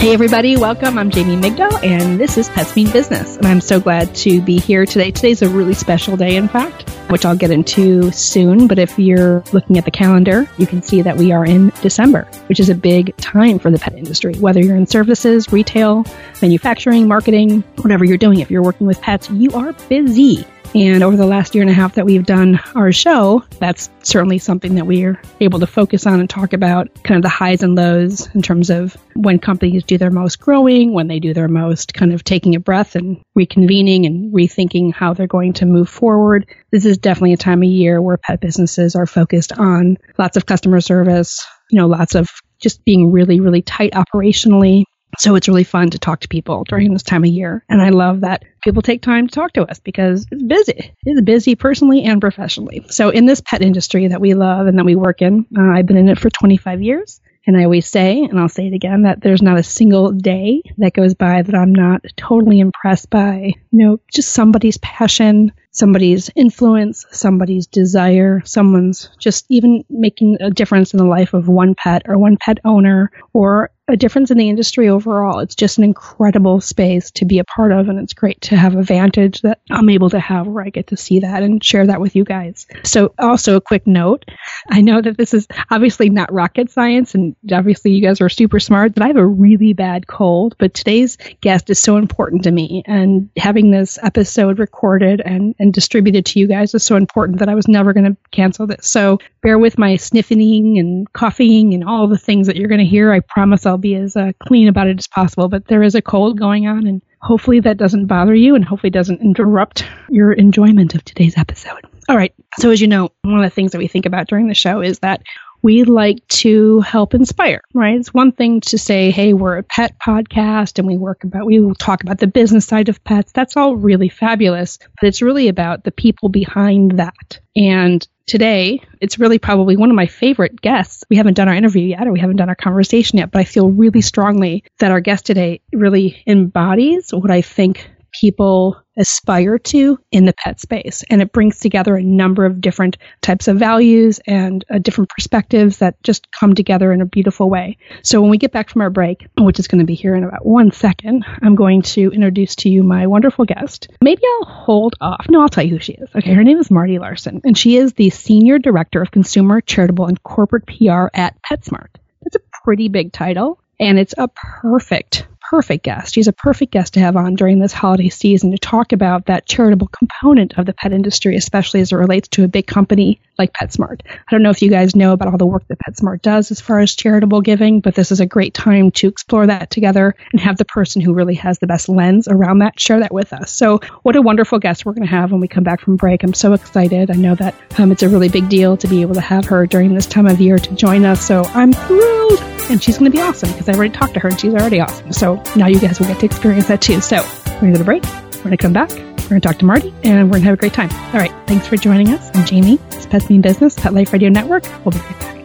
Hey, everybody, welcome. I'm Jamie Migdal, and this is Pets Mean Business. And I'm so glad to be here today. Today's a really special day, in fact, which I'll get into soon. But if you're looking at the calendar, you can see that we are in December, which is a big time for the pet industry. Whether you're in services, retail, manufacturing, marketing, whatever you're doing, if you're working with pets, you are busy. And over the last year and a half that we've done our show, that's certainly something that we're able to focus on and talk about kind of the highs and lows in terms of when companies do their most growing, when they do their most kind of taking a breath and reconvening and rethinking how they're going to move forward. This is definitely a time of year where pet businesses are focused on lots of customer service, you know, lots of just being really, really tight operationally, so it's really fun to talk to people during this time of year. And I love that people take time to talk to us because it's busy. It's busy personally and professionally. So in this pet industry that we love and that we work in, uh, I've been in it for 25 years. And I always say, and I'll say it again, that there's not a single day that goes by that I'm not totally impressed by, you know, just somebody's passion, somebody's influence, somebody's desire, someone's just even making a difference in the life of one pet or one pet owner or a difference in the industry overall. It's just an incredible space to be a part of, and it's great to have a vantage that I'm able to have where I get to see that and share that with you guys. So, also a quick note I know that this is obviously not rocket science, and obviously you guys are super smart, but I have a really bad cold. But today's guest is so important to me, and having this episode recorded and, and distributed to you guys is so important that I was never going to cancel this. So, bear with my sniffing and coughing and all the things that you're going to hear. I promise I'll be as uh, clean about it as possible. But there is a cold going on, and hopefully that doesn't bother you and hopefully doesn't interrupt your enjoyment of today's episode. All right. So, as you know, one of the things that we think about during the show is that we like to help inspire, right? It's one thing to say, hey, we're a pet podcast and we work about, we will talk about the business side of pets. That's all really fabulous, but it's really about the people behind that. And today, it's really probably one of my favorite guests. We haven't done our interview yet or we haven't done our conversation yet, but I feel really strongly that our guest today really embodies what I think people aspire to in the pet space. And it brings together a number of different types of values and uh, different perspectives that just come together in a beautiful way. So when we get back from our break, which is going to be here in about one second, I'm going to introduce to you my wonderful guest. Maybe I'll hold off. No, I'll tell you who she is. Okay, her name is Marty Larson, and she is the Senior Director of Consumer, Charitable, and Corporate PR at PetSmart. That's a pretty big title, and it's a perfect perfect guest. She's a perfect guest to have on during this holiday season to talk about that charitable component of the pet industry, especially as it relates to a big company like PetSmart. I don't know if you guys know about all the work that PetSmart does as far as charitable giving, but this is a great time to explore that together and have the person who really has the best lens around that share that with us. So, what a wonderful guest we're going to have when we come back from break. I'm so excited. I know that um, it's a really big deal to be able to have her during this time of year to join us. So, I'm thrilled. And she's going to be awesome because I already talked to her and she's already awesome. So, now you guys will get to experience that too. So, we're going to go to break. We're going to come back. We're going to talk to Marty and we're going to have a great time. All right. Thanks for joining us. I'm Jamie. It's Pets Mean Business, Pet Life Radio Network. We'll be right back.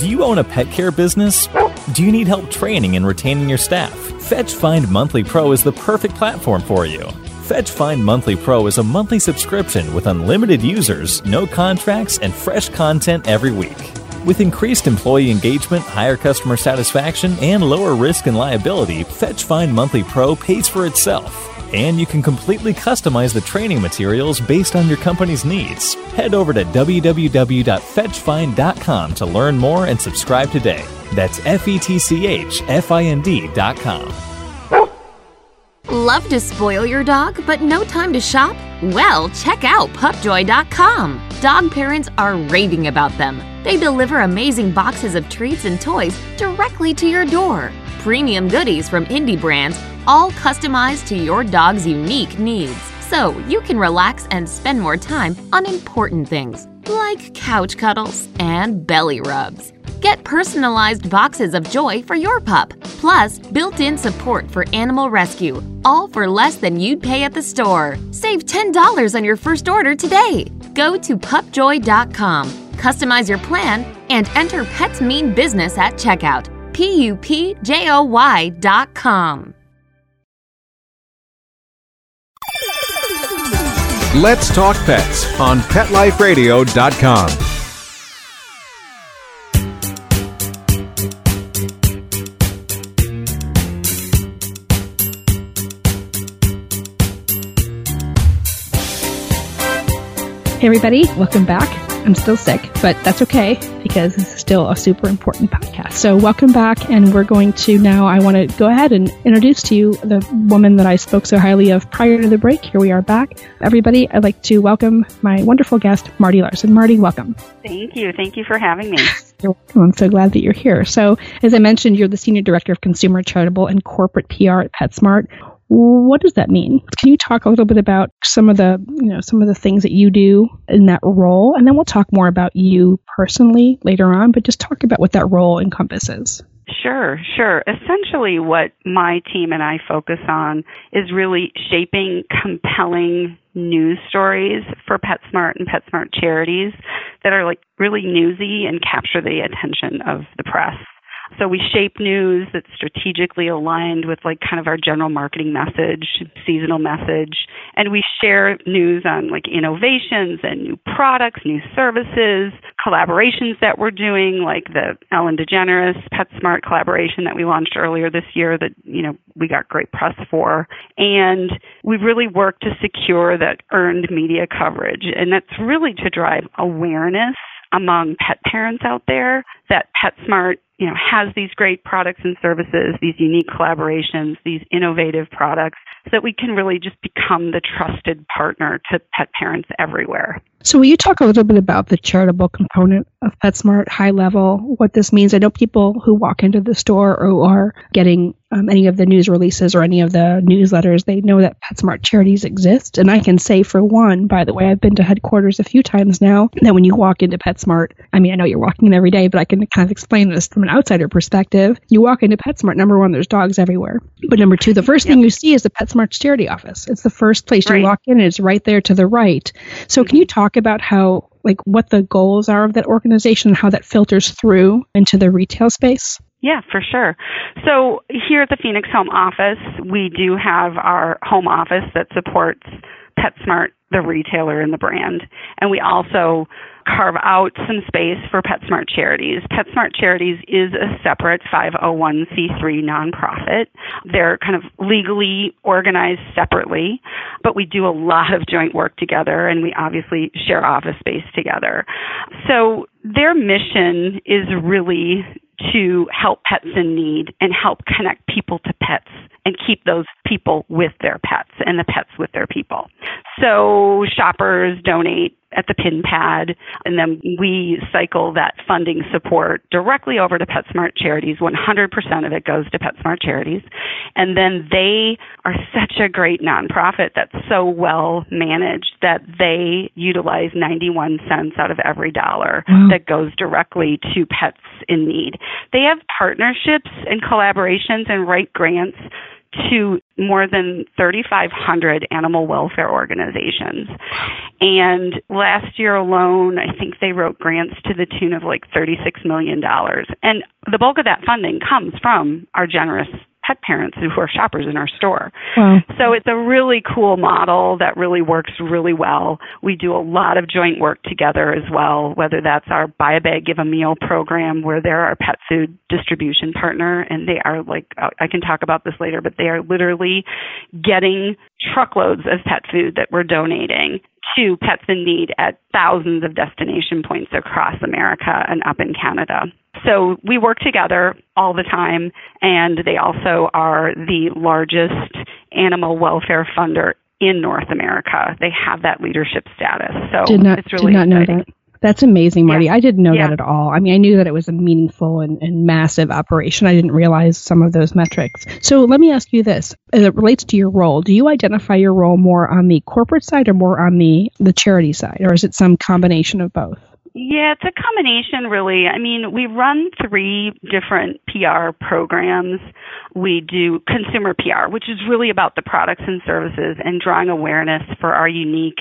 Do you own a pet care business? Do you need help training and retaining your staff? Fetch Find Monthly Pro is the perfect platform for you. Fetch Find Monthly Pro is a monthly subscription with unlimited users, no contracts, and fresh content every week. With increased employee engagement, higher customer satisfaction, and lower risk and liability, Fetch Find Monthly Pro pays for itself. And you can completely customize the training materials based on your company's needs. Head over to www.fetchfind.com to learn more and subscribe today. That's F E T C H F I N D.com. Love to spoil your dog, but no time to shop? Well, check out pupjoy.com. Dog parents are raving about them. They deliver amazing boxes of treats and toys directly to your door. Premium goodies from indie brands, all customized to your dog's unique needs. So you can relax and spend more time on important things like couch cuddles and belly rubs. Get personalized boxes of joy for your pup, plus built in support for animal rescue, all for less than you'd pay at the store. Save $10 on your first order today. Go to pupjoy.com Customize your plan and enter Pets Mean Business at checkout. P U P J O Y Let's Talk Pets on PetLifeRadio.com. Hey, everybody, welcome back. I'm still sick, but that's okay because this is still a super important podcast. So, welcome back, and we're going to now. I want to go ahead and introduce to you the woman that I spoke so highly of prior to the break. Here we are back. Everybody, I'd like to welcome my wonderful guest, Marty Larson. Marty, welcome. Thank you. Thank you for having me. You're welcome. I'm so glad that you're here. So, as I mentioned, you're the Senior Director of Consumer Charitable and Corporate PR at PetSmart. What does that mean? Can you talk a little bit about some of the, you know, some of the things that you do in that role, and then we'll talk more about you personally later on. But just talk about what that role encompasses. Sure, sure. Essentially, what my team and I focus on is really shaping compelling news stories for PetSmart and PetSmart charities that are like really newsy and capture the attention of the press. So we shape news that's strategically aligned with like kind of our general marketing message, seasonal message, and we share news on like innovations and new products, new services, collaborations that we're doing, like the Ellen DeGeneres PetSmart collaboration that we launched earlier this year that, you know, we got great press for. And we've really worked to secure that earned media coverage. And that's really to drive awareness among pet parents out there that PetSmart you know, has these great products and services, these unique collaborations, these innovative products, so that we can really just become the trusted partner to pet parents everywhere. So, will you talk a little bit about the charitable component of PetSmart, high level, what this means? I know people who walk into the store or are getting um, any of the news releases or any of the newsletters, they know that PetSmart charities exist. And I can say, for one, by the way, I've been to headquarters a few times now, that when you walk into PetSmart, I mean, I know you're walking in every day, but I can kind of explain this from an outsider perspective. You walk into PetSmart, number one, there's dogs everywhere. But number two, the first yep. thing you see is the PetSmart's charity office. It's the first place right. you walk in, and it's right there to the right. So, mm-hmm. can you talk about how like what the goals are of that organization and how that filters through into the retail space? Yeah, for sure. So here at the Phoenix Home Office, we do have our home office that supports PetSmart, the retailer and the brand. And we also carve out some space for PetSmart Charities. PetSmart Charities is a separate 501c3 nonprofit. They're kind of legally organized separately, but we do a lot of joint work together and we obviously share office space together. So their mission is really to help pets in need and help connect people to pets and keep those people with their pets and the pets with their people. So shoppers donate at the pin pad and then we cycle that funding support directly over to PetSmart charities. 100% of it goes to PetSmart charities. And then they are such a great nonprofit that's so well managed that they utilize 91 cents out of every dollar wow. that goes directly to pets in need. They have partnerships and collaborations and write grants to more than 3,500 animal welfare organizations. And last year alone, I think they wrote grants to the tune of like $36 million. And the bulk of that funding comes from our generous pet parents who are shoppers in our store. Wow. So it's a really cool model that really works really well. We do a lot of joint work together as well, whether that's our buy a bag, give a meal program where they're our pet food distribution partner and they are like, uh, I can talk about this later, but they are literally getting truckloads of pet food that we're donating to pets in need at thousands of destination points across America and up in Canada. So we work together all the time, and they also are the largest animal welfare funder in North America. They have that leadership status. So did not, it's really did not exciting. know that. That's amazing, Marty. Yeah. I didn't know yeah. that at all. I mean, I knew that it was a meaningful and, and, massive operation. I didn't realize some of those metrics. So let me ask you this. As it relates to your role, do you identify your role more on the corporate side or more on the, the charity side? Or is it some combination of both? Yeah, it's a combination, really. I mean, we run three different PR programs. We do consumer PR, which is really about the products and services and drawing awareness for our unique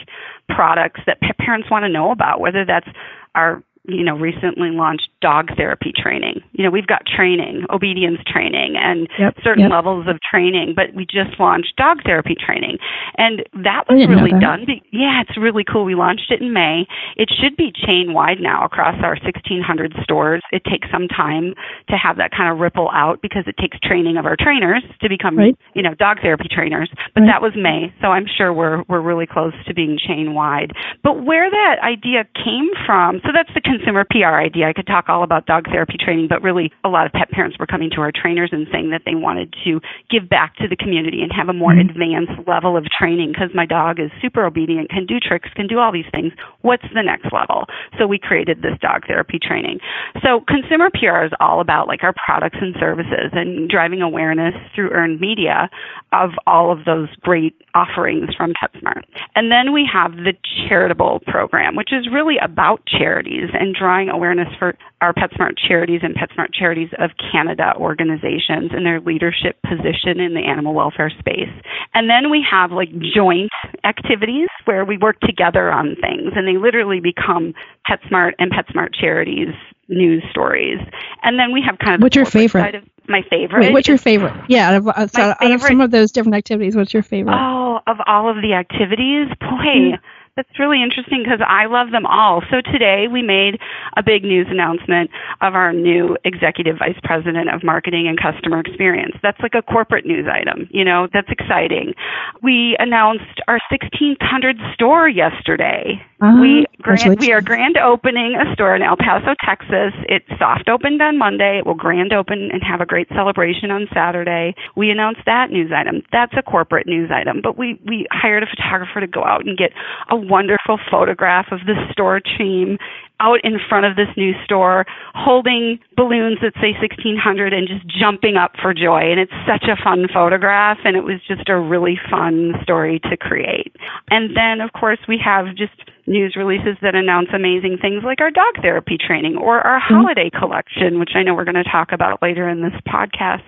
products that parents want to know about, whether that's our you know, recently launched dog therapy training. You know, we've got training, obedience training, and Yep, certain yep. levels of training, but we just launched dog therapy training. And that was really that. done. Yeah, it's really cool. We launched it in May. It should be chain wide now across our 1,600 stores. It takes some time to have that kind of ripple out because it takes training of our trainers to become, Right. you know, dog therapy trainers. But Right. that was May, so I'm sure we're we're really close to being chain wide. But where that idea came from, so that's the consumer PR idea. I could talk all about dog therapy training, but really a lot of pet parents were coming to our trainers and saying that they wanted to give back to the community and have a more Mhm. advanced level of training because my dog is super obedient, can do tricks, can do all these things. What's the next level? So we created this dog therapy training. So consumer PR is all about like our products and services and driving awareness through earned media of all of those great offerings from PetSmart. And then we have the charitable program, which is really about charities and drawing awareness for our PetSmart charities and PetSmart Charities of Canada organizations and their leadership position in the animal welfare space. And then we have like joint activities where we work together on things and they literally become PetSmart and PetSmart Charities news stories. And then we have kind of the What's your favorite? side of- my favorite. Wait, what's your favorite? Yeah, out of, so out of some of those different activities, what's your favorite? Oh, of all of the activities, boy, Mm. That's really interesting because I love them all. So today we made a big news announcement of our new executive vice president of marketing and customer experience. That's like a corporate news item, you know, that's exciting. We announced our 1600 store yesterday. Uh-huh. We grand, we are grand opening a store in El Paso, Texas. It soft opened on Monday. It will grand open and have a great celebration on Saturday. We announced that news item. That's a corporate news item. But we we hired a photographer to go out and get a wonderful photograph of the store team out in front of this new store holding balloons that say 1600 and just jumping up for joy and it's such a fun photograph and it was just a really fun story to create and then of course we have just news releases that announce amazing things like our dog therapy training or our mm-hmm. holiday collection which i know we're going to talk about later in this podcast.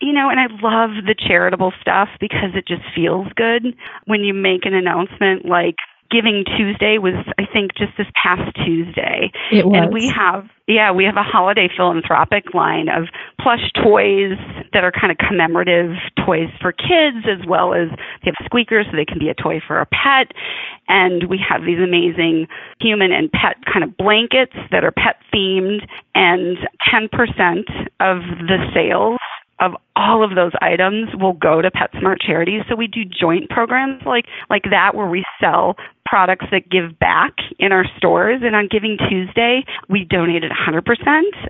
You know and i love the charitable stuff because it just feels good when you make an announcement like Giving Tuesday was, I think, just this past Tuesday. It was. And we have, yeah, we have a holiday philanthropic line of plush toys that are kind of commemorative toys for kids, as well as they have squeakers so they can be a toy for a pet. And we have these amazing human and pet kind of blankets that are pet themed, and 10% of the sales of all of those items will go to PetSmart charities. So we do joint programs like like that where we sell products that give back in our stores. And on Giving Tuesday, we donated 100%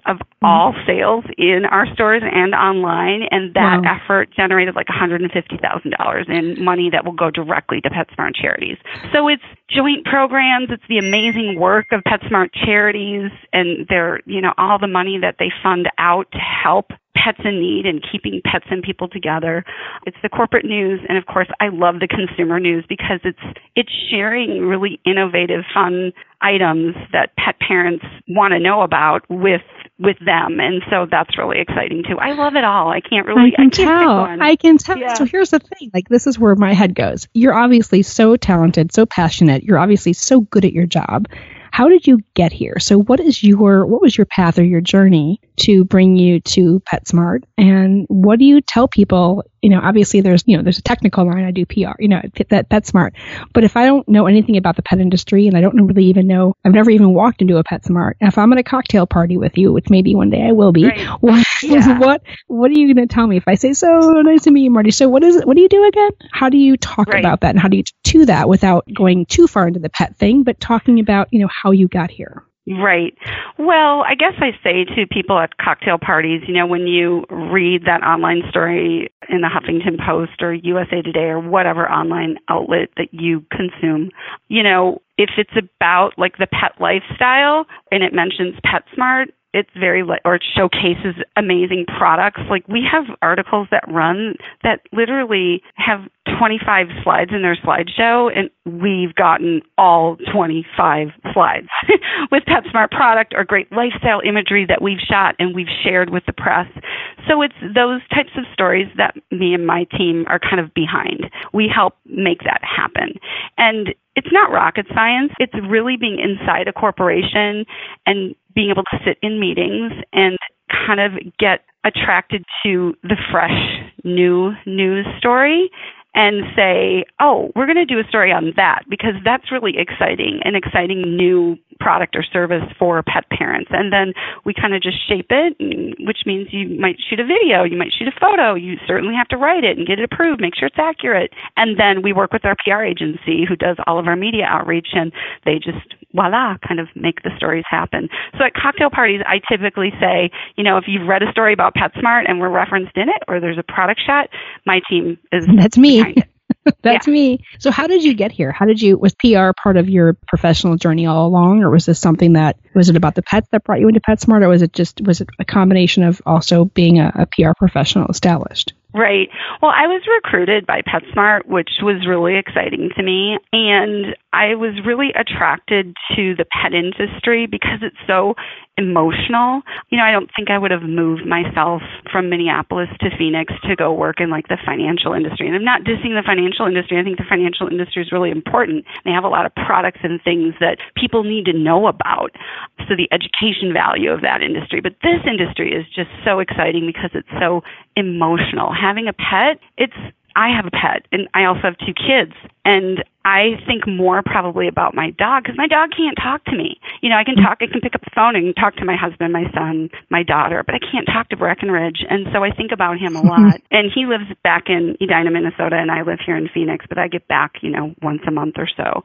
of mm-hmm. all sales in our stores and online. And that Wow. effort generated like $150,000 in money that will go directly to PetSmart charities. So it's joint programs. It's the amazing work of PetSmart charities and their, you know, all the money that they fund out to help pets in need and keeping pets and people together. It's the corporate news and of course I love the consumer news because it's it's sharing really innovative fun items that pet parents want to know about with with them and so that's really exciting too. I love it all. I can't really I can can't tell. I can tell. Yeah. So here's the thing. Like this is where my head goes. You're obviously so talented, so passionate. You're obviously so good at your job. How did you get here? So what is your what was your path or your journey to bring you to PetSmart? And what do you tell people? You know, obviously there's you know there's a technical line. I do PR. You know, at that PetSmart. But if I don't know anything about the pet industry and I don't really even know, I've never even walked into a PetSmart. And if I'm at a cocktail party with you, which maybe one day I will be, Right. what Yeah. what what are you going to tell me if I say so nice to meet you, Marty? So what is it? What do you do again? How do you talk Right. about that, and how do you to that without going too far into the pet thing, but talking about you know how you got here? Right. Well, I guess I say to people at cocktail parties, you know, when you read that online story in the Huffington Post or USA Today or whatever online outlet that you consume, you know, if it's about like the pet lifestyle and it mentions PetSmart, it's very or it showcases amazing products. Like we have articles that run that literally have 25 slides in their slideshow, and we've gotten all 25 slides with PetSmart product or great lifestyle imagery that we've shot and we've shared with the press. So it's those types of stories that me and my team are kind of behind. We help make that happen. And it's not rocket science. It's really being inside a corporation and being able to sit in meetings and kind of get attracted to the fresh new news story and say, oh, we're going to do a story on that because that's really exciting, an exciting new product or service for pet parents. And then we kind of just shape it, mm, which means you might shoot a video, you might shoot a photo, you certainly have to write it and get it approved, make sure it's accurate. And then we work with our PR agency who does all of our media outreach and they just voila, kind of make the stories happen. So at cocktail parties, I typically say, you know, if you've read a story about PetSmart and we're referenced in it or there's a product shot, my team is That's me. That's yeah. me. So how did you get here? How did you was PR part of your professional journey all along or was this something that was it about the pets that brought you into PetSmart or was it just was it a combination of also being a, a PR professional established? Right. Well, I was recruited by PetSmart, which was really exciting to me. And I was really attracted to the pet industry because it's so emotional. You know, I don't think I would have moved myself from Minneapolis to Phoenix to go work in like the financial industry. And I'm not dissing the financial industry. I think the financial industry is really important. They have a lot of products and things that people need to know about. So the education value of that industry. But this industry is just so exciting because it's so emotional having a pet, it's I have a pet and I also have two kids and I think more probably about my dog because my dog can't talk to me. You know, I can mm. talk, I can pick up the phone and talk to my husband, my son, my daughter, but I can't talk to Breckenridge. And so I think about him a lot. and he lives back in Edina, Minnesota, and I live here in Phoenix, but I get back, you know, once a month or so.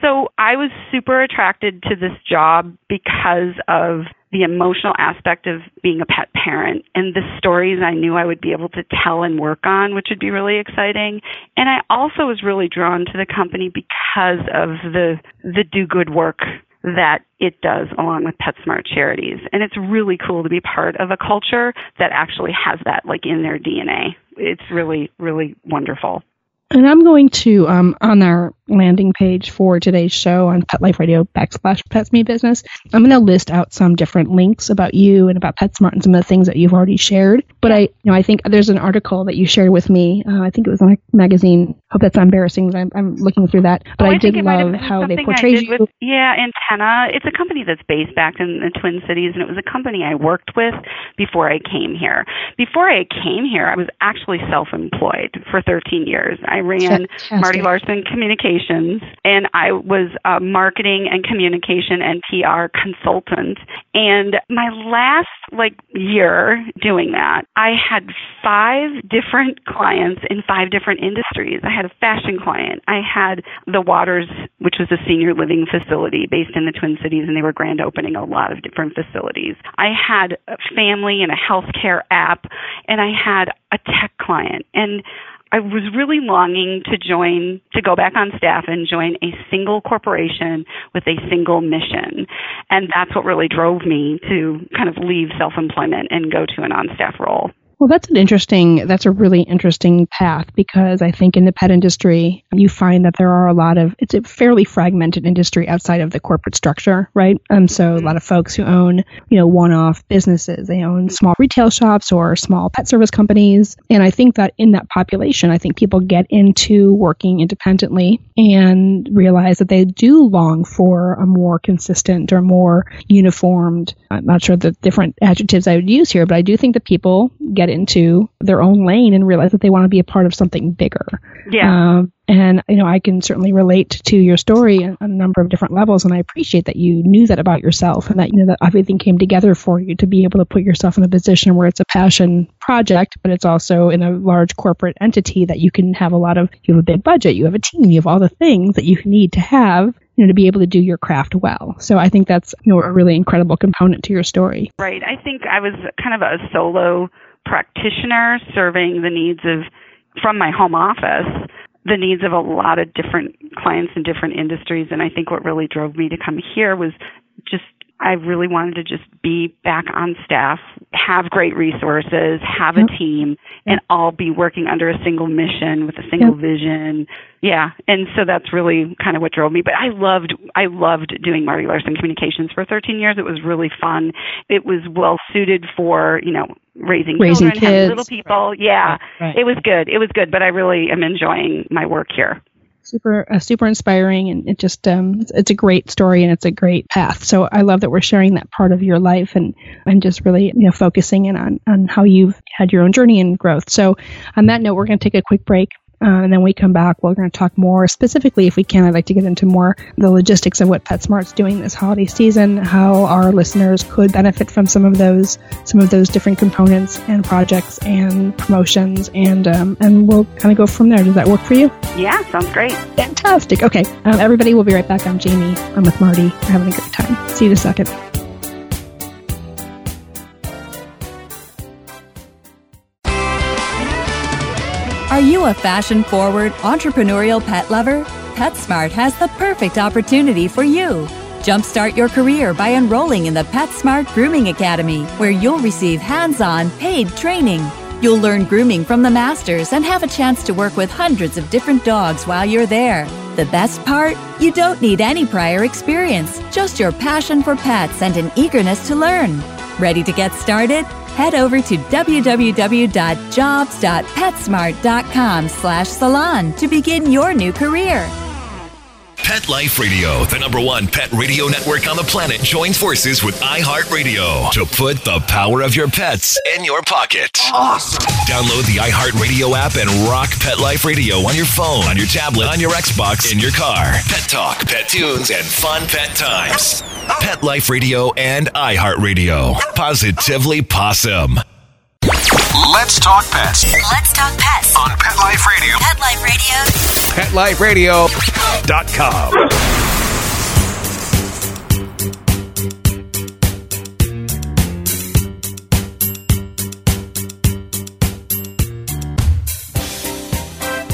So I was super attracted to this job because of the emotional aspect of being a pet parent and the stories I knew I would be able to tell and work on, which would be really exciting. And I also was really drawn to the company because of the the do good work that it does along with PetSmart charities. And it's really cool to be part of a culture that actually has that like in their DNA. It's really, really wonderful. And I'm going to, um, on our landing page for today's show on Pet Life Radio backslash Pets Me Business, I'm going to list out some different links about you and about PetSmart and some of the things that you've already shared. But I, you know, I think there's an article that you shared with me. Uh, I think it was on a magazine. Hope that's not embarrassing. I'm, I'm looking through that. But oh, I, I did love how they portrayed you. With, yeah, Antenna. It's a company that's based back in the Twin Cities, and it was a company I worked with before I came here. Before I came here, I was actually self-employed for 13 years. I ran Fantastic. Marty Larson Communications, and I was a marketing and communication and PR consultant. And my last like year doing that, I had five different clients in five different industries. I had a fashion client. I had the Waters, which was a senior living facility based in the Twin Cities, and they were grand opening a lot of different facilities. I had a family and a healthcare app, and I had a tech client. And I was really longing to join, to go back on staff and join a single corporation with a single mission. And that's what really drove me to kind of leave self employment and go to an on staff role. Well, that's an interesting, that's a really interesting path because I think in the pet industry, you find that there are a lot of, it's a fairly fragmented industry outside of the corporate structure, right? And so a lot mm-hmm. of folks who own, you know, one off businesses, they own small retail shops or small pet service companies. And I think that in that population, I think people get into working independently and realize that they do long for a more consistent or more uniformed, I'm not sure the different adjectives I would use here, but I do think that people get into their own lane and realize that they want to be a part of something bigger. Yeah. Um, and you know, I can certainly relate to your story on a number of different levels, and I appreciate that you knew that about yourself, and that you know that everything came together for you to be able to put yourself in a position where it's a passion project, but it's also in a large corporate entity that you can have a lot of. You have a big budget, you have a team, you have all the things that you need to have you know, to be able to do your craft well. So I think that's you know a really incredible component to your story. Right. I think I was kind of a solo practitioner serving the needs of from my home office the needs of a lot of different clients in different industries. And i think what really drove me to come here was just I really wanted to just be back on staff, have great resources, have a team, and all be working under a single mission with a single vision. Yeah, and so that's really kind of what drove me. But I loved I loved doing Marty Larson Communications for 13 years. It was really fun. It was well suited for you know raising, Raising children, having kids. little people. Yeah, Right. it was good. It was good. But I really am enjoying my work here. Super uh, super inspiring and it just um it's, it's a great story and it's a great path. So i love that we're sharing that part of your life and and just really you know focusing in on on how you've had your own journey and growth. So on that note we're going to take a quick break uh, and then we come back we're going to talk more specifically if we can i'd like to get into more the logistics of what petsmart's doing this holiday season how our listeners could benefit from some of those some of those different components and projects and promotions and um, and we'll kind of go from there does that work for you Yeah, sounds great. Fantastic. Okay, um, everybody, we'll be right back. I'm Jamie. I'm with Marty. We're having a great time. See you in a second. Are you a fashion forward, entrepreneurial pet lover? PetSmart has the perfect opportunity for you. Jumpstart your career by enrolling in the PetSmart Grooming Academy, where you'll receive hands on, paid training. You'll learn grooming from the masters and have a chance to work with hundreds of different dogs while you're there. The best part? You don't need any prior experience, just your passion for pets and an eagerness to learn. Ready to get started? Head over to www.jobs.petsmart.com slash salon to begin your new career. Pet Life Radio, the number one pet radio network on the planet, joins forces with iHeartRadio to put the power of your pets in your pocket. Awesome. Download the iHeartRadio app and rock Pet Life Radio on your phone, on your tablet, on your Xbox, in your car. Pet talk, pet tunes, and fun pet times. Pet Life Radio and iHeartRadio. Positively possum. Let's talk pets Let's talk pets. on Pet Life Radio. Pet Life Radio. PetLifeRadio.com.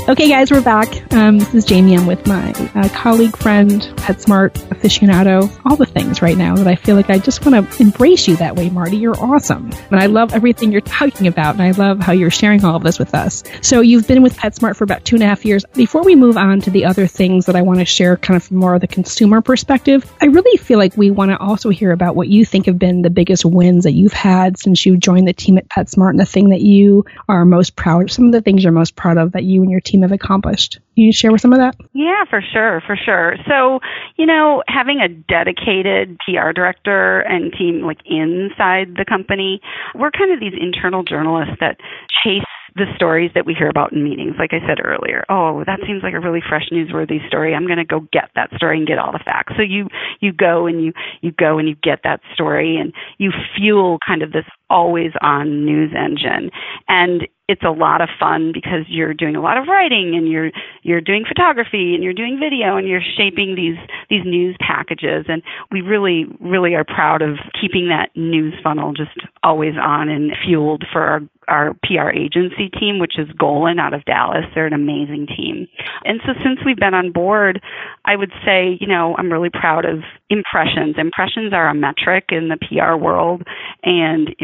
Okay, guys, we're back. Um, this is Jamie. I'm with my uh, colleague, friend, PetSmart aficionado, all the things right now that I feel like I just want to embrace you that way, Marty. You're awesome. And I love everything you're talking about, and I love how you're sharing all of this with us. So, you've been with PetSmart for about two and a half years. Before we move on to the other things that I want to share, kind of from more of the consumer perspective, I really feel like we want to also hear about what you think have been the biggest wins that you've had since you joined the team at PetSmart and the thing that you are most proud of, some of the things you're most proud of that you and your team have accomplished. Can you share with some of that? Yeah, for sure, for sure. So, you know, having a dedicated PR director and team like inside the company, we're kind of these internal journalists that chase the stories that we hear about in meetings. Like I said earlier, oh, that seems like a really fresh newsworthy story. I'm going to go get that story and get all the facts. So you you go and you you go and you get that story and you fuel kind of this always on news engine. And it's a lot of fun because you're doing a lot of writing and you're you're doing photography and you're doing video and you're shaping these these news packages and we really really are proud of keeping that news funnel just always on and fueled for our our PR agency team, which is Golin out of Dallas. They're an amazing team. And so since we've been on board, I would say, you know, I'm really proud of impressions. Impressions are a metric in the PR world, and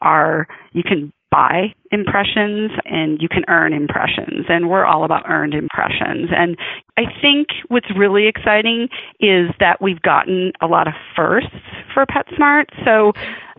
are, you can buy impressions and you can earn impressions. And we're all about earned impressions. And i think what's really exciting is that we've gotten a lot of firsts for petsmart. So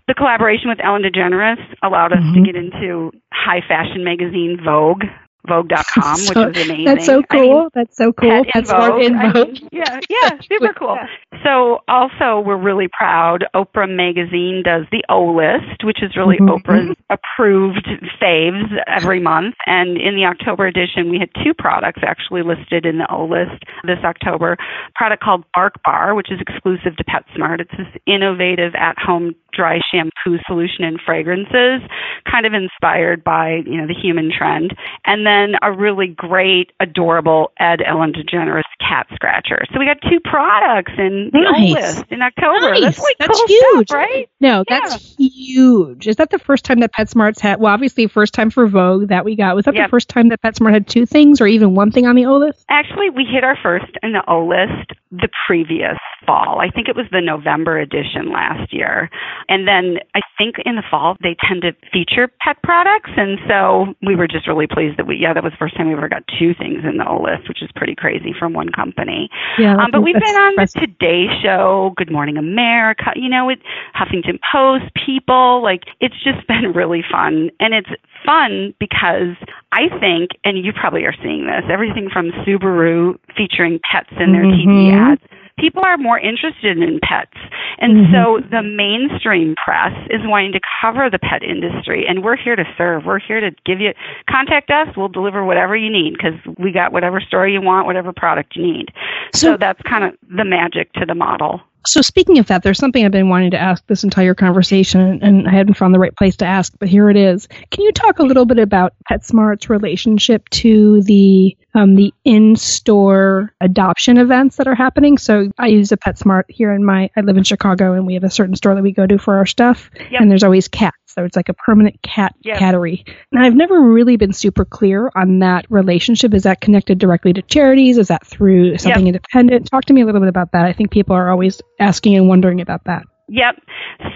the collaboration with ellen degeneres allowed us to mm-hmm. get into high fashion magazine vogue vogue.com So- which is amazing That's so I mean, cool. That's so cool. In PetSmart Vogue. I mean, yeah, yeah, super cool. So also we're really proud. Oprah magazine does the O list, which is really Mhm. Oprah's approved faves every month. And in the October edition, we had two products actually listed in the O list this October. A product called Bark Bar, which is exclusive to PetSmart. It's this innovative at-home dry shampoo solution and fragrances, kind of inspired by you know the human trend. And then a really great, adorable Ed Ellen DeGeneres cat scratcher. So we got two products in the Nice. O list in October. Nice. That's like That's cool huge. stuff, right? No, that's huge. Is that the first time that PetSmart's had? Well, obviously, first time for Vogue that we got. Was that Yep. the first time that PetSmart had two things, or even one thing on the O list? Actually, we hit our first in the O list the previous fall. I think it was the November edition last year. And then I think in the fall they tend to feature pet products. And so we were just really pleased that we, yeah, that was the first time we ever got two things in the O list, which is pretty crazy from one company. Yeah, um, but we've been on the Today Show, Good Morning America, you know, it, Huffington Post, People. Like, it's just been really fun. And it's fun because I think, and you probably are seeing this, everything from Subaru featuring pets in their TV Mhm. ads. People are more interested in pets. And Mhm. so the mainstream press is wanting to cover the pet industry. And we're here to serve. We're here to give you, contact us. We'll deliver whatever you need because we got whatever story you want, whatever product you need. So, So- that's kind of the magic to the model. So speaking of that, there's something I've been wanting to ask this entire conversation, and I hadn't found the right place to ask, but here it is. Can you talk a little bit about PetSmart's relationship to the um, the in-store adoption events that are happening? So I use a PetSmart here in my. I live in Chicago, and we have a certain store that we go to for our stuff, Yep. and there's always cats. So it's like a permanent cat cattery. And I've never really been super clear on that relationship. Is that connected directly to charities? Is that through something independent? Talk to me a little bit about that. I think people are always asking and wondering about that. Yep.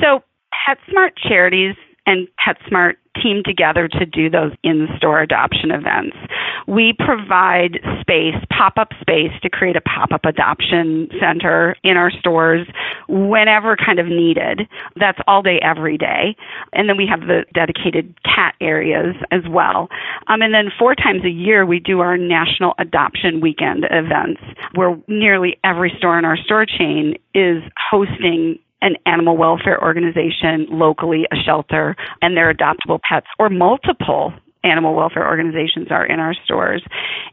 So PetSmart charities and PetSmart team together to do those in-store adoption events. We provide space, pop-up space to create a pop-up adoption center in our stores whenever kind of needed. That's all day every day. And then we have the dedicated cat areas as well. Um, and then four times a year we do our National Adoption Weekend events where nearly every store in our store chain is hosting an animal welfare organization locally, a shelter, and their adoptable pets, or multiple animal welfare organizations are in our stores.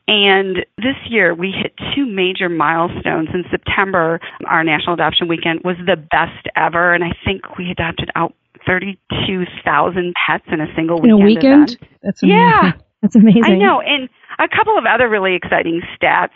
And this year we hit two major milestones. In September, our National Adoption Weekend was the best ever, and I think we adopted out 32,000 pets in a single weekend. In a weekend. event. That's amazing. Yeah. That's amazing. I know. And a couple of other really exciting stats.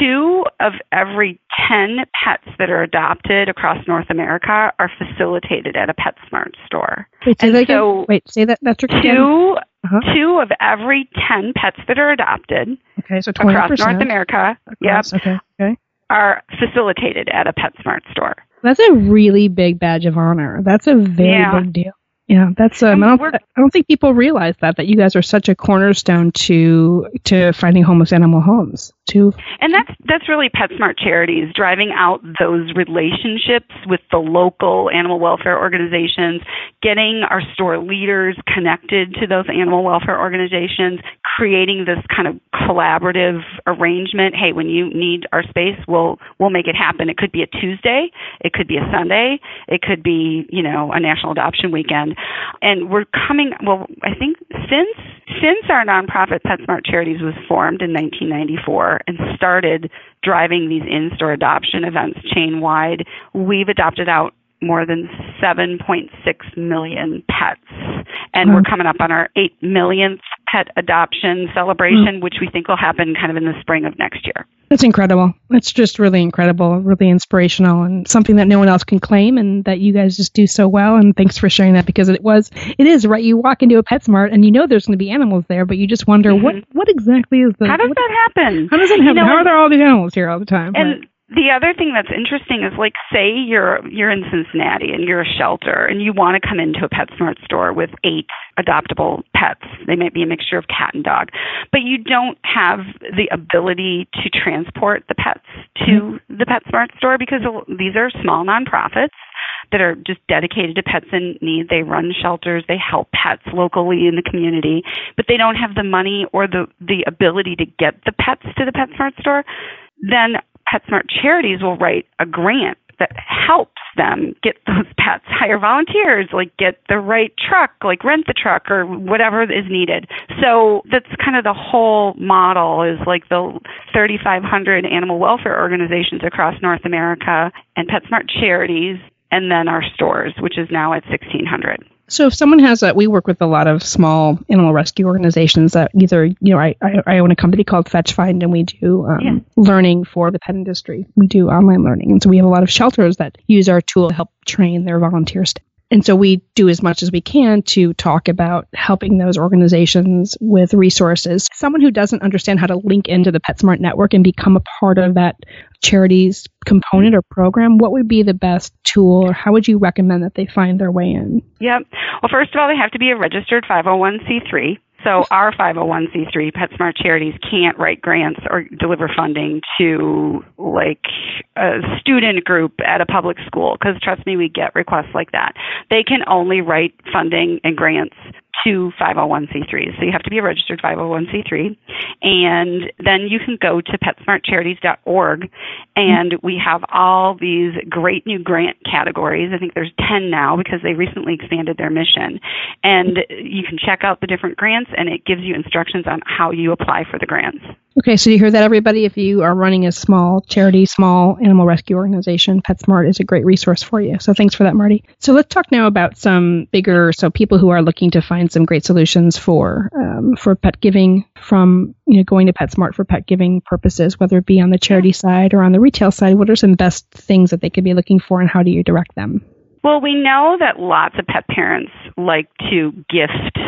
Two of every 10 pets that are adopted across North America are facilitated at a PetSmart store. Wait, say and that again. Wait, say that metric again. Two, Uh-huh. two of every 10 pets that are adopted Okay, so 20%. across North America yep, Okay, okay. are facilitated at a PetSmart store. That's a really big badge of honor. That's a very Yeah. big deal. Yeah, that's um, And I don't, I don't think people realize that that you guys are such a cornerstone to to finding homeless animal homes. To And that's that's really PetSmart charities driving out those relationships with the local animal welfare organizations, getting our store leaders connected to those animal welfare organizations, creating this kind of collaborative arrangement. Hey, when you need our space, we'll we'll make it happen. It could be a Tuesday, it could be a Sunday, it could be, you know, a national adoption weekend. And we're coming well, I think since since our nonprofit PetSmart Charities was formed in 1994 and started driving these in-store adoption events chain wide, we've adopted out more than 7.6 million pets. And Wow. we're coming up on our 8 millionth pet adoption celebration, which we think will happen kind of in the spring of next year. that's incredible. That's just really incredible, really inspirational, and something that no one else can claim, and that you guys just do so well. And thanks for sharing that because it was, it is right. You walk into a PetSmart and you know there's going to be animals there, but you just wonder what what exactly is the Mm-hmm. How does what- that happen? how does You happen? know, how are there all these animals here all the time? And the other thing that's interesting is like say you're you're in Cincinnati and you're a shelter and you want to come into a PetSmart store with eight adoptable pets. They might be a mixture of cat and dog. But you don't have the ability to transport the pets to mm-hmm. the PetSmart store because these are small nonprofits that are just dedicated to pets in need. They run shelters, they help pets locally in the community, but they don't have the money or the the ability to get the pets to the PetSmart store. Then PetSmart Charities will write a grant that helps them get those pets, hire volunteers, like get the right truck, like rent the truck or whatever is needed. So that's kind of the whole model is like the 3,500 animal welfare organizations across North America and PetSmart Charities and then our stores, which is now at 1,600. So if someone has a, we work with a lot of small animal rescue organizations that either, you know, I, I, I own a company called Fetch Find and we do um, Yeah. learning for the pet industry. We do online learning. And so we have a lot of shelters that use our tool to help train their volunteers. And so we do as much as we can to talk about helping those organizations with resources. Someone who doesn't understand how to link into the PetSmart network and become a part of that charity's component or program, what would be the best tool or how would you recommend that they find their way in? Yep. Well, first of all, they have to be a registered 501c3. So our 501c3 PetSmart charities can't write grants or deliver funding to like a student group at a public school because trust me, we get requests like that. They can only write funding and grants to 501c3s. So you have to be a registered 501c3. And then you can go to PetSmartCharities.org and we have all these great new grant categories. I think there's 10 now because they recently expanded their mission. And you can check out the different grants and it gives you instructions on how you apply for the grants. Okay, so you hear that, everybody? If you are running a small charity, small animal rescue organization, PetSmart is a great resource for you. So thanks for that, Marty. So let's talk now about some bigger, so people who are looking to find some great solutions for um, for pet giving from you know going to PetSmart for pet giving purposes, whether it be on the charity side or on the retail side. What are some best things that they could be looking for, and how do you direct them? Well, we know that lots of pet parents like to gift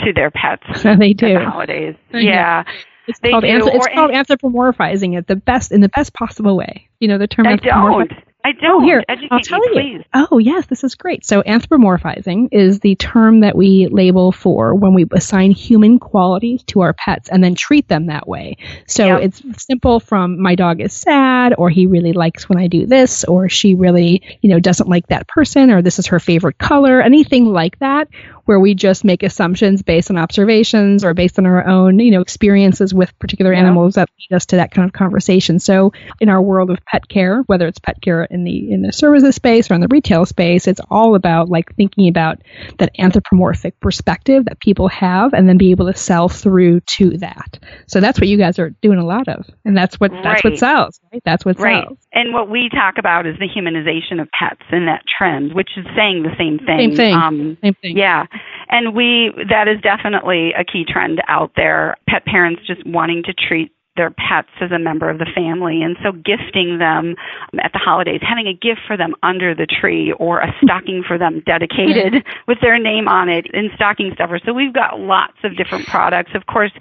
to their pets. they do. The holidays. Yeah. It's They called, do, anth- it's called anthropomorphizing it the best in the best possible way. You know the term anthropomorphi- don't. I oh, don't. Oh, here, Educate I'll tell me, you. please. Oh, yes, this is great. So, anthropomorphizing is the term that we label for when we assign human qualities to our pets and then treat them that way. So, Yeah. it's simple from my dog is sad, or he really likes when I do this, or she really, you know, doesn't like that person, or this is her favorite color, anything like that, where we just make assumptions based on observations or based on our own, you know, experiences with particular Yeah. animals that lead us to that kind of conversation. So, in our world of pet care, whether it's pet care in the in the services space or in the retail space, it's all about like thinking about that anthropomorphic perspective that people have, and then be able to sell through to that. So that's what you guys are doing a lot of, and that's what that's what sells, right? That's what Right. sells. And what we talk about is the humanization of pets and that trend, which is saying the same thing. Same thing. Um, Same thing. Yeah. And we that is definitely a key trend out there. Pet parents just wanting to treat their pets as a member of the family. And so gifting them at the holidays having a gift for them under the tree or a stocking for them dedicated with their name on it in stocking stuffers. So we've got lots of different products. Of course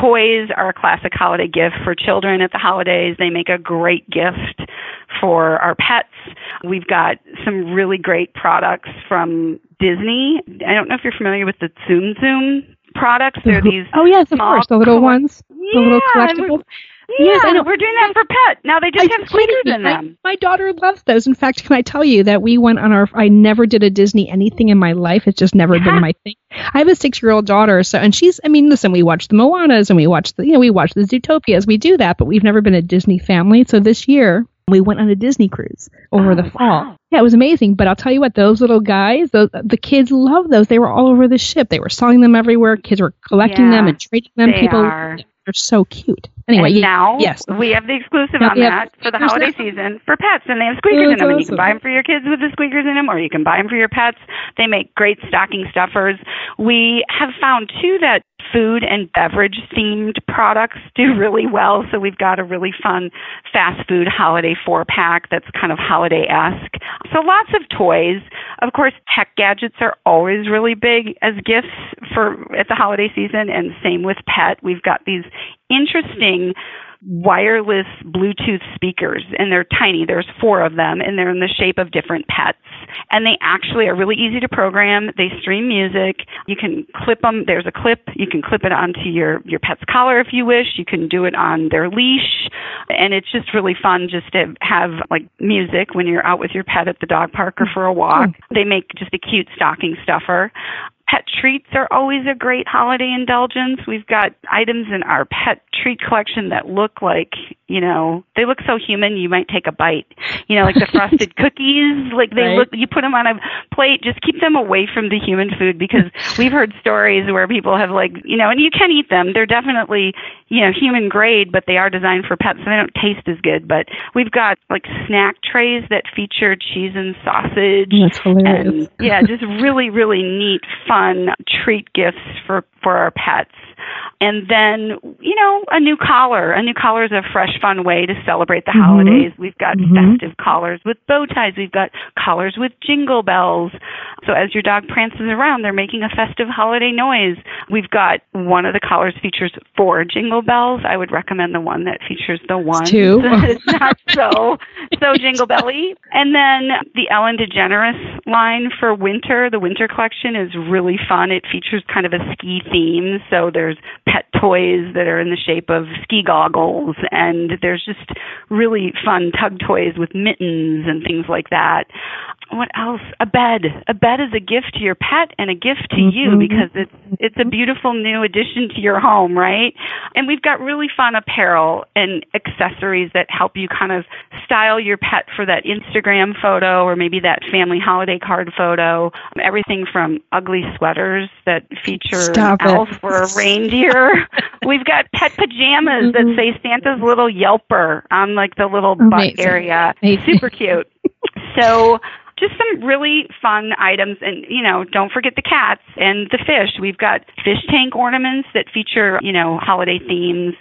toys are a classic holiday gift for children at the holidays. They make a great gift for our pets. We've got some really great products from Disney. I don't know if you're familiar with the Tsum Tsum products. They're these Oh yes, of course, the little ones, the little Yeah, collectibles. Yeah, Yes, I know. We're doing that for pet. Now they just Are have squeakers in them. My, my daughter loves those. In fact, can I tell you that we went on our? I never did a Disney anything in my life. It's just never Yeah. been my thing. I have a six-year-old daughter, so and she's. I mean, listen, we watch the Moanas and we watch the, you know, we watch the Zootopias. We do that, but we've never been a Disney family. So this year we went on a Disney cruise over Oh, the fall. wow. Yeah, it was amazing. But I'll tell you what, those little guys, those, the kids love those. They were all over the ship. They were selling them everywhere. Kids were collecting them and trading them. they People, are. they're so cute. Anyway, you- now yes, we have the exclusive Now on that for the holiday now. season for pets, and they have squeakers Oh, in them, and you can buy them for your kids with the squeakers in them, or you can buy them for your pets. They make great stocking stuffers. We have found too that food and beverage themed products do really well. So we've got a really fun fast food holiday four pack that's kind of holiday esque. So lots of toys. Of course, tech gadgets are always really big as gifts for at the holiday season, and same with pet. We've got these interesting wireless Bluetooth speakers, and they're tiny. There's four of them, and they're in the shape of different pets. And they actually are really easy to program. They stream music. You can clip them. There's a clip. You can clip it onto your your pet's collar if you wish. You can do it on their leash, and it's just really fun just to have like music when you're out with your pet at the dog park or for a walk. Hmm. They make just a cute stocking stuffer. Pet treats are always a great holiday indulgence. We've got items in our pet treat collection that look like, you know, they look so human you might take a bite. You know, like the frosted cookies, like they Right. look you put them on a plate, just keep them away from the human food because we've heard stories where people have like, you know, and you can eat them. They're definitely, you know, human grade, but they are designed for pets so they don't taste as good. But we've got like snack trays that feature cheese and sausage That's hilarious. and yeah, just really, really neat, fun treat gifts for for our pets. And then, you know, a new collar. A new collar is a fresh, fun way to celebrate the Mhm. holidays. We've got Mhm. festive collars with bow ties. We've got collars with jingle bells. So as your dog prances around, they're making a festive holiday noise. We've got one of the collars features four jingle bells. I would recommend the one that features the one. two. it's not so so jingle belly. And then the Ellen DeGeneres line for winter, the winter collection is really fun. It features kind of a ski theme. So there's pet toys that are in the shape of ski goggles and there's just really fun tug toys with mittens and things like that. What else? A bed. A bed is a gift to your pet and a gift to you Mhm. because it's it's a beautiful new addition to your home, right? And we've got really fun apparel and accessories that help you kind of style your pet for that Instagram photo or maybe that family holiday card photo. Everything from ugly sweaters that feature Stop elf a reindeer. We've got pet pajamas that Mhm. say Santa's little yelper on like the little butt Amazing. area. Amazing. Super cute. So just some really fun items and you know don't forget the cats and the fish we've got fish tank ornaments that feature you know holiday themes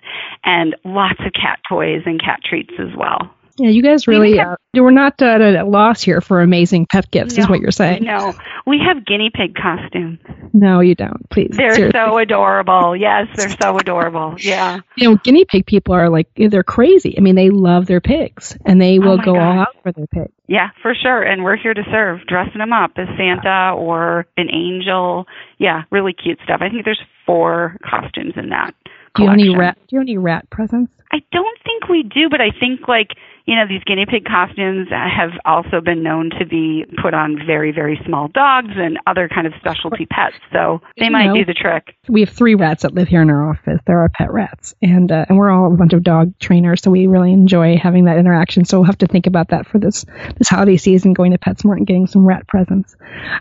and lots of cat toys and cat treats as well Yeah, you guys We really have- uh, we're not at a loss here for amazing pet gifts, is what you're saying. no we have guinea pig costumes No, you don't. Please. they're seriously. so adorable yes they're so adorable yeah you know, guinea pig people are like they're crazy. I mean, they love their pigs and they Oh will my go all out for their pigs. Yeah, for sure. And we're here to serve, dressing them up as Santa or an angel. Yeah, really cute stuff. I think there's four costumes in that. Do you have any rat? Do you have any rat presents? I don't think we do, but I think like you know these guinea pig costumes have also been known to be put on very very small dogs and other kind of specialty pets. So they You might know. do the trick. We have three rats that live here in our office. They're our pet rats, and uh, and we're all a bunch of dog trainers, so we really enjoy having that interaction. So we'll have to think about that for this this holiday season, going to PetSmart and getting some rat presents.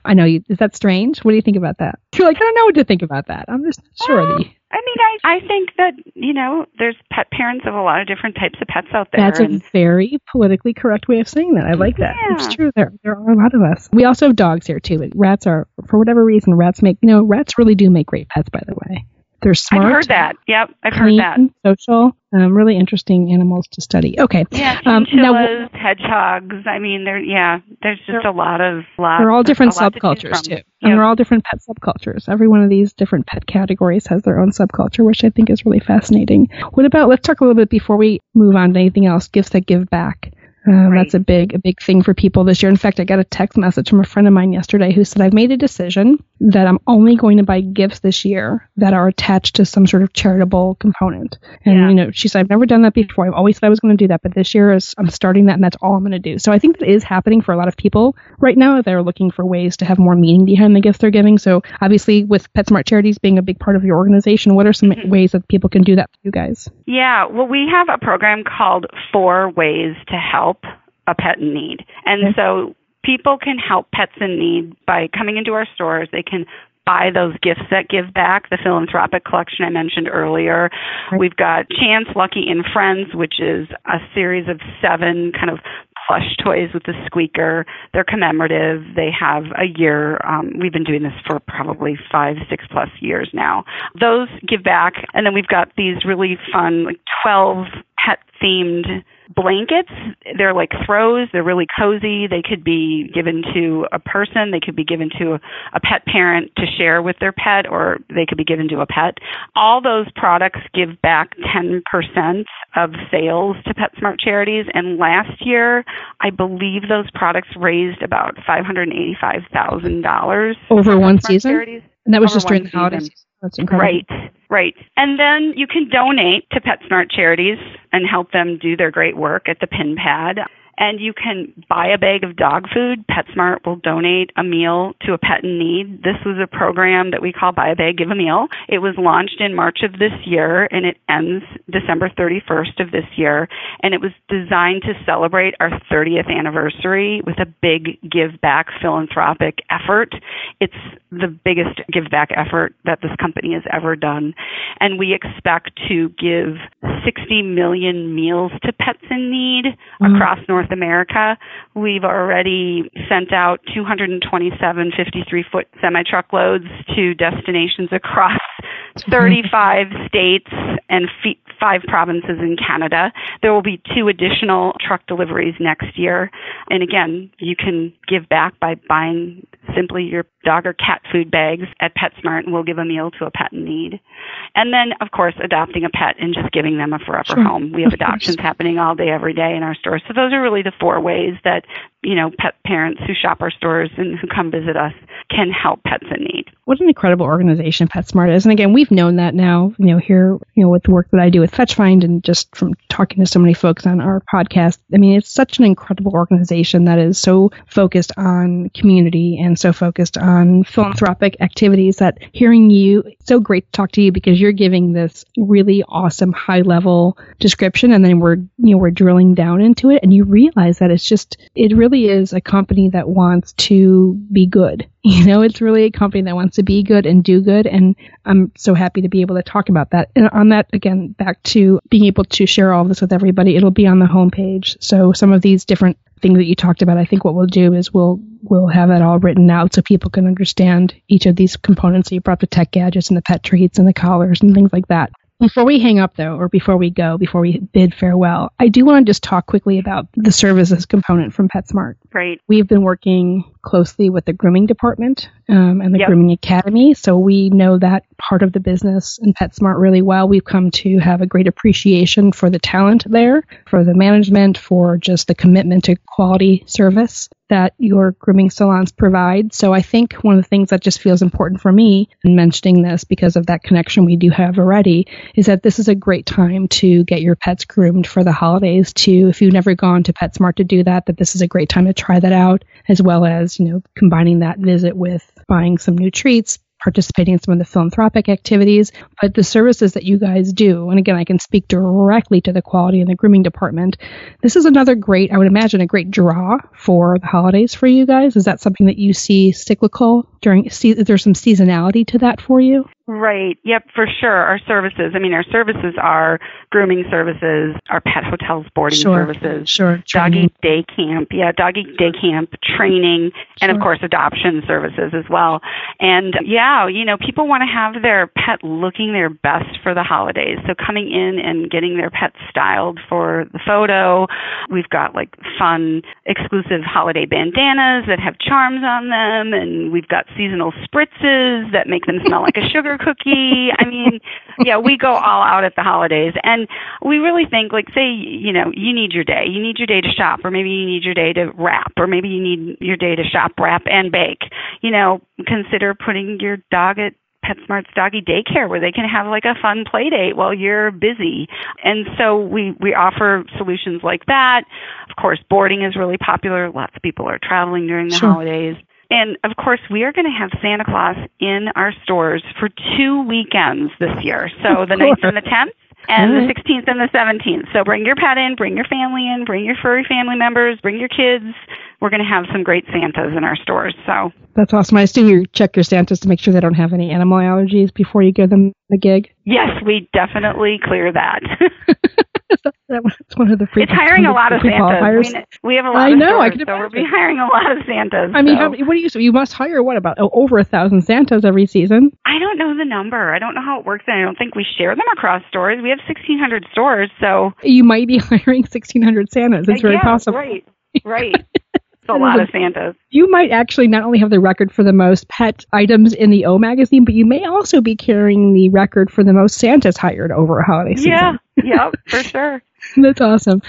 I know you. Is that strange? What do you think about that? You're like, I don't know what to think about that. I'm just sure. You- I mean, I I think that you know there's pet parents of a lot of different types of pets out there. That's a very politically correct way of saying that. I like that. Yeah. It's true. There, there are a lot of us. We also have dogs here too. But rats are, for whatever reason, rats make. You know, rats really do make great pets. By the way, they're smart. I've heard that. Yep, I've heard that. social, um, really interesting animals to study. Okay, Yeah, Um, now- hedgehogs. I mean, there. Yeah, there's just a lot of lot. they're all different lot to subcultures too, Yep. and they're all different pet subcultures. Every one of these different pet categories has their own subculture, which I think is really fascinating. What about? Let's talk a little bit before we move on to anything else. Gifts that give back. Um, Right. That's a big, a big thing for people this year. In fact, I got a text message from a friend of mine yesterday who said, "I've made a decision that I'm only going to buy gifts this year that are attached to some sort of charitable component." And Yeah. you know, she said, "I've never done that before. I've always said I was going to do that, but this year is I'm starting that, and that's all I'm going to do." So I think that is happening for a lot of people right now. They're looking for ways to have more meaning behind the gifts they're giving. So obviously, with PetSmart Charities being a big part of your organization, what are some Mhm. ways that people can do that for you guys? Yeah, well, we have a program called Four Ways to Help a Pet in Need. And so people can help pets in need by coming into our stores. They can buy those gifts that give back, the philanthropic collection I mentioned earlier. We've got Chance, Lucky, and Friends, which is a series of seven kind of plush toys with the squeaker. They're commemorative. They have a year. Um, we've been doing this for probably five, six plus years now. Those give back. And then we've got these really fun, like 12 pet themed blankets. They're like throws. They're really cozy. They could be given to a person. They could be given to a, pet parent to share with their pet, or they could be given to a pet. All those products give back 10% of sales to PetSmart charities. And last year, I believe those products raised about $585,000 Over one season? Charities. And that was Over just during the holiday season. season. That's incredible. Right, right. And then you can donate to PetSmart charities and help them do their great work at the pin pad. And you can buy a bag of dog food. PetSmart will donate a meal to a pet in need. This was a program that we call Buy a Bag, Give a Meal. It was launched in March of this year and it ends December 31st of this year. And it was designed to celebrate our 30th anniversary with a big give back philanthropic effort. It's the biggest give back effort that this company has ever done. And we expect to give 60 million meals to pets in need Wow. across North America. We've already sent out 227 53 foot semi truckloads to destinations across 35 states and f- five provinces in Canada. There will be two additional truck deliveries next year. And again, you can give back by buying simply your dog or cat food bags at PetSmart, and we'll give a meal to a pet in need. And then, of course, adopting a pet and just giving them a forever Sure. home. We have Of adoptions course. happening all day, every day in our stores. So those are really the four ways that you know pet parents who shop our stores and who come visit us can help pets in need. what an incredible organization PetSmart is. And again, we've known that now, you know, here, you know, with the work that I do with FetchFind and just from talking to so many folks on our podcast. I mean, it's such an incredible organization that is so focused on community and so focused on philanthropic activities that hearing you, so great to talk to you because you're giving this really awesome high level description and then we're, you know, we're drilling down into it and you realize that it's just, it really is a company that wants to be good. You know, it's really a company that wants to be good and do good. And I'm so happy to be able to talk about that. And on that, again, back to being able to share all this with everybody, it'll be on the homepage. So some of these different things that you talked about, I think what we'll do is we'll we'll have that all written out so people can understand each of these components. So You brought the tech gadgets and the pet treats and the collars and things like that. Before we hang up, though, or before we go, before we bid farewell, I do want to just talk quickly about the services component from PetSmart. Right. We've been working closely with the grooming department um, and the Yep. grooming academy, so we know that part of the business in PetSmart really well. We've come to have a great appreciation for the talent there, for the management, for just the commitment to quality service that your grooming salons provide. So I think one of the things that just feels important for me in mentioning this because of that connection we do have already is that this is a great time to get your pets groomed for the holidays to if you've never gone to PetSmart to do that that this is a great time to try that out as well as you know combining that visit with buying some new treats participating in some of the philanthropic activities but the services that you guys do and again I can speak directly to the quality in the grooming department this is another great I would imagine a great draw for the holidays for you guys. Is that something that you see cyclical during se- is there some seasonality to that for you Right. Yep, for sure. Our services. I mean, our services are grooming services, our pet hotels boarding Sure. services, Sure. doggy day camp, yeah, doggy day camp training, and of course adoption services as well. And yeah, you know, people want to have their pet looking their best for the holidays. So coming in and getting their pet styled for the photo. We've got like fun exclusive holiday bandanas that have charms on them and we've got seasonal spritzes that make them smell like a sugar cookie. I mean, yeah, we go all out at the holidays and we really think like say you know you need your day you need your day to shop or maybe you need your day to wrap or maybe you need your day to shop wrap and bake you know consider putting your dog at PetSmart's doggy daycare where they can have like a fun play date while you're busy. And so we, we offer solutions like that. Of course, boarding is really popular. Lots of people are traveling during the Sure. holidays. And of course, we are going to have Santa Claus in our stores for two weekends this year. So the 9th and the 10th and All the 16th and the 17th. So bring your pet in, bring your family in, bring your furry family members, bring your kids. We're going to have some great Santas in our stores. So That's awesome. I assume you check your Santas to make sure they don't have any animal allergies before you give them the gig. yes, we definitely clear that. That's one of the free. it's hiring a lot of Santas. I mean, we have a lot I of know, I stores, can so we'll be hiring a lot of Santas. I mean, so- how, what do you? So you must hire what about oh, over a thousand Santas every season? I don't know the number. I don't know how it works, and I don't think we share them across stores. We have 1,600 stores, so You might be hiring sixteen hundred Santas. It's very yeah, possible. Right, right. A lot of Santas. You might actually not only have the record for the most pet items in the O magazine, but you may also be carrying the record for the most Santas hired over a holiday season. Yeah, yep, for sure. That's awesome.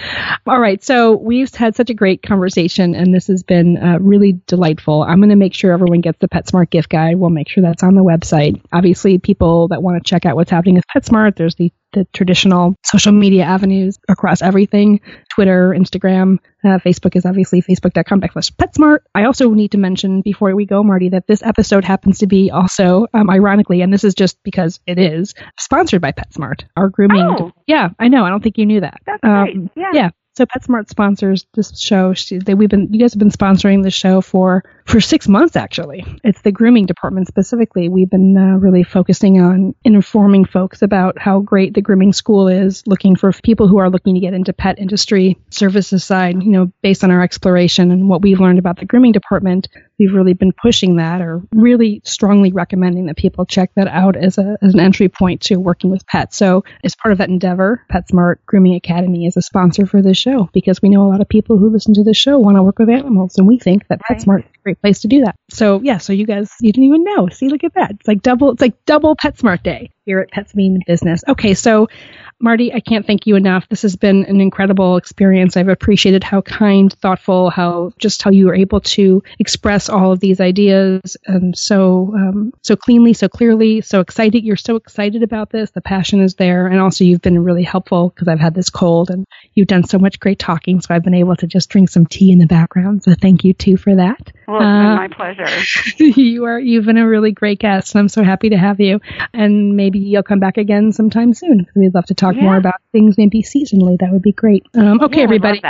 All right. So we've had such a great conversation, and this has been uh, really delightful. I'm going to make sure everyone gets the PetSmart gift guide. We'll make sure that's on the website. Obviously, people that want to check out what's happening with PetSmart, there's the, the traditional social media avenues across everything Twitter, Instagram, uh, Facebook is obviously facebook.com backslash PetSmart. I also need to mention before we go, Marty, that this episode happens to be also, um, ironically, and this is just because it is, sponsored by PetSmart. Our grooming. Oh. Yeah, I know. I don't think you knew that. That's Um, great. Yeah. yeah. So PetSmart sponsors this show. She, they, we've been, you guys have been sponsoring the show for for six months, actually. It's the grooming department specifically. We've been uh, really focusing on informing folks about how great the grooming school is, looking for people who are looking to get into pet industry services side, you know, based on our exploration and what we've learned about the grooming department we've really been pushing that or really strongly recommending that people check that out as, a, as an entry point to working with pets. So, as part of that endeavor, PetSmart Grooming Academy is a sponsor for this show because we know a lot of people who listen to this show want to work with animals, and we think that right. PetSmart is a great place to do that. So, yeah, so you guys, you didn't even know. See, look at that. It's like double, it's like double PetSmart Day here at Pets Mean Business. Okay, so Marty, I can't thank you enough. This has been an incredible experience. I've appreciated how kind, thoughtful, how just how you were able to express all of these ideas and so um, so cleanly, so clearly, so excited. You're so excited about this. The passion is there, and also you've been really helpful because I've had this cold, and you've done so much great talking. So I've been able to just drink some tea in the background. So thank you too for that. Well, it's uh, my pleasure. you are you've been a really great guest, and I'm so happy to have you. And maybe you'll come back again sometime soon. We'd love to talk yeah. more about things maybe seasonally. That would be great. Um, okay, yeah, everybody.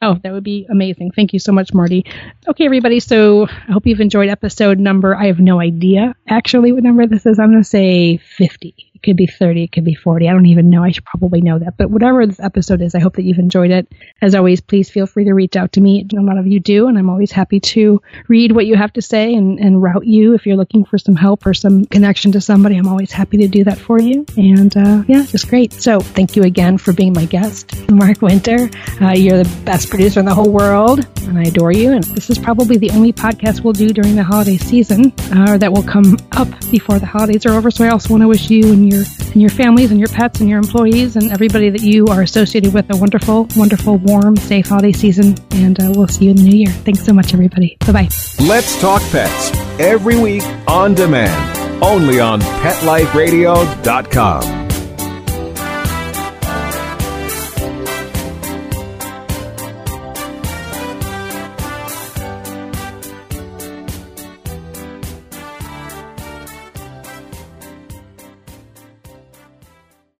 Oh, that would be amazing. Thank you so much, Marty. Okay, everybody. So I hope you've enjoyed episode number. I have no idea actually what number this is. I'm going to say 50. It could be 30, it could be 40. I don't even know. I should probably know that. But whatever this episode is, I hope that you've enjoyed it. As always, please feel free to reach out to me. A lot of you do, and I'm always happy to read what you have to say and, and route you if you're looking for some help or some connection to somebody. I'm always happy to do that for you. And uh, yeah, just great. So thank you again for being my guest, Mark Winter. Uh, you're the best producer in the whole world, and I adore you. And this is probably the only podcast we'll do during the holiday season uh, that will come up before the holidays are over. So I also want to wish you and your and your families and your pets and your employees and everybody that you are associated with a wonderful, wonderful, warm, safe holiday season. And uh, we'll see you in the new year. Thanks so much, everybody. Bye bye. Let's talk pets every week on demand, only on PetLifeRadio.com.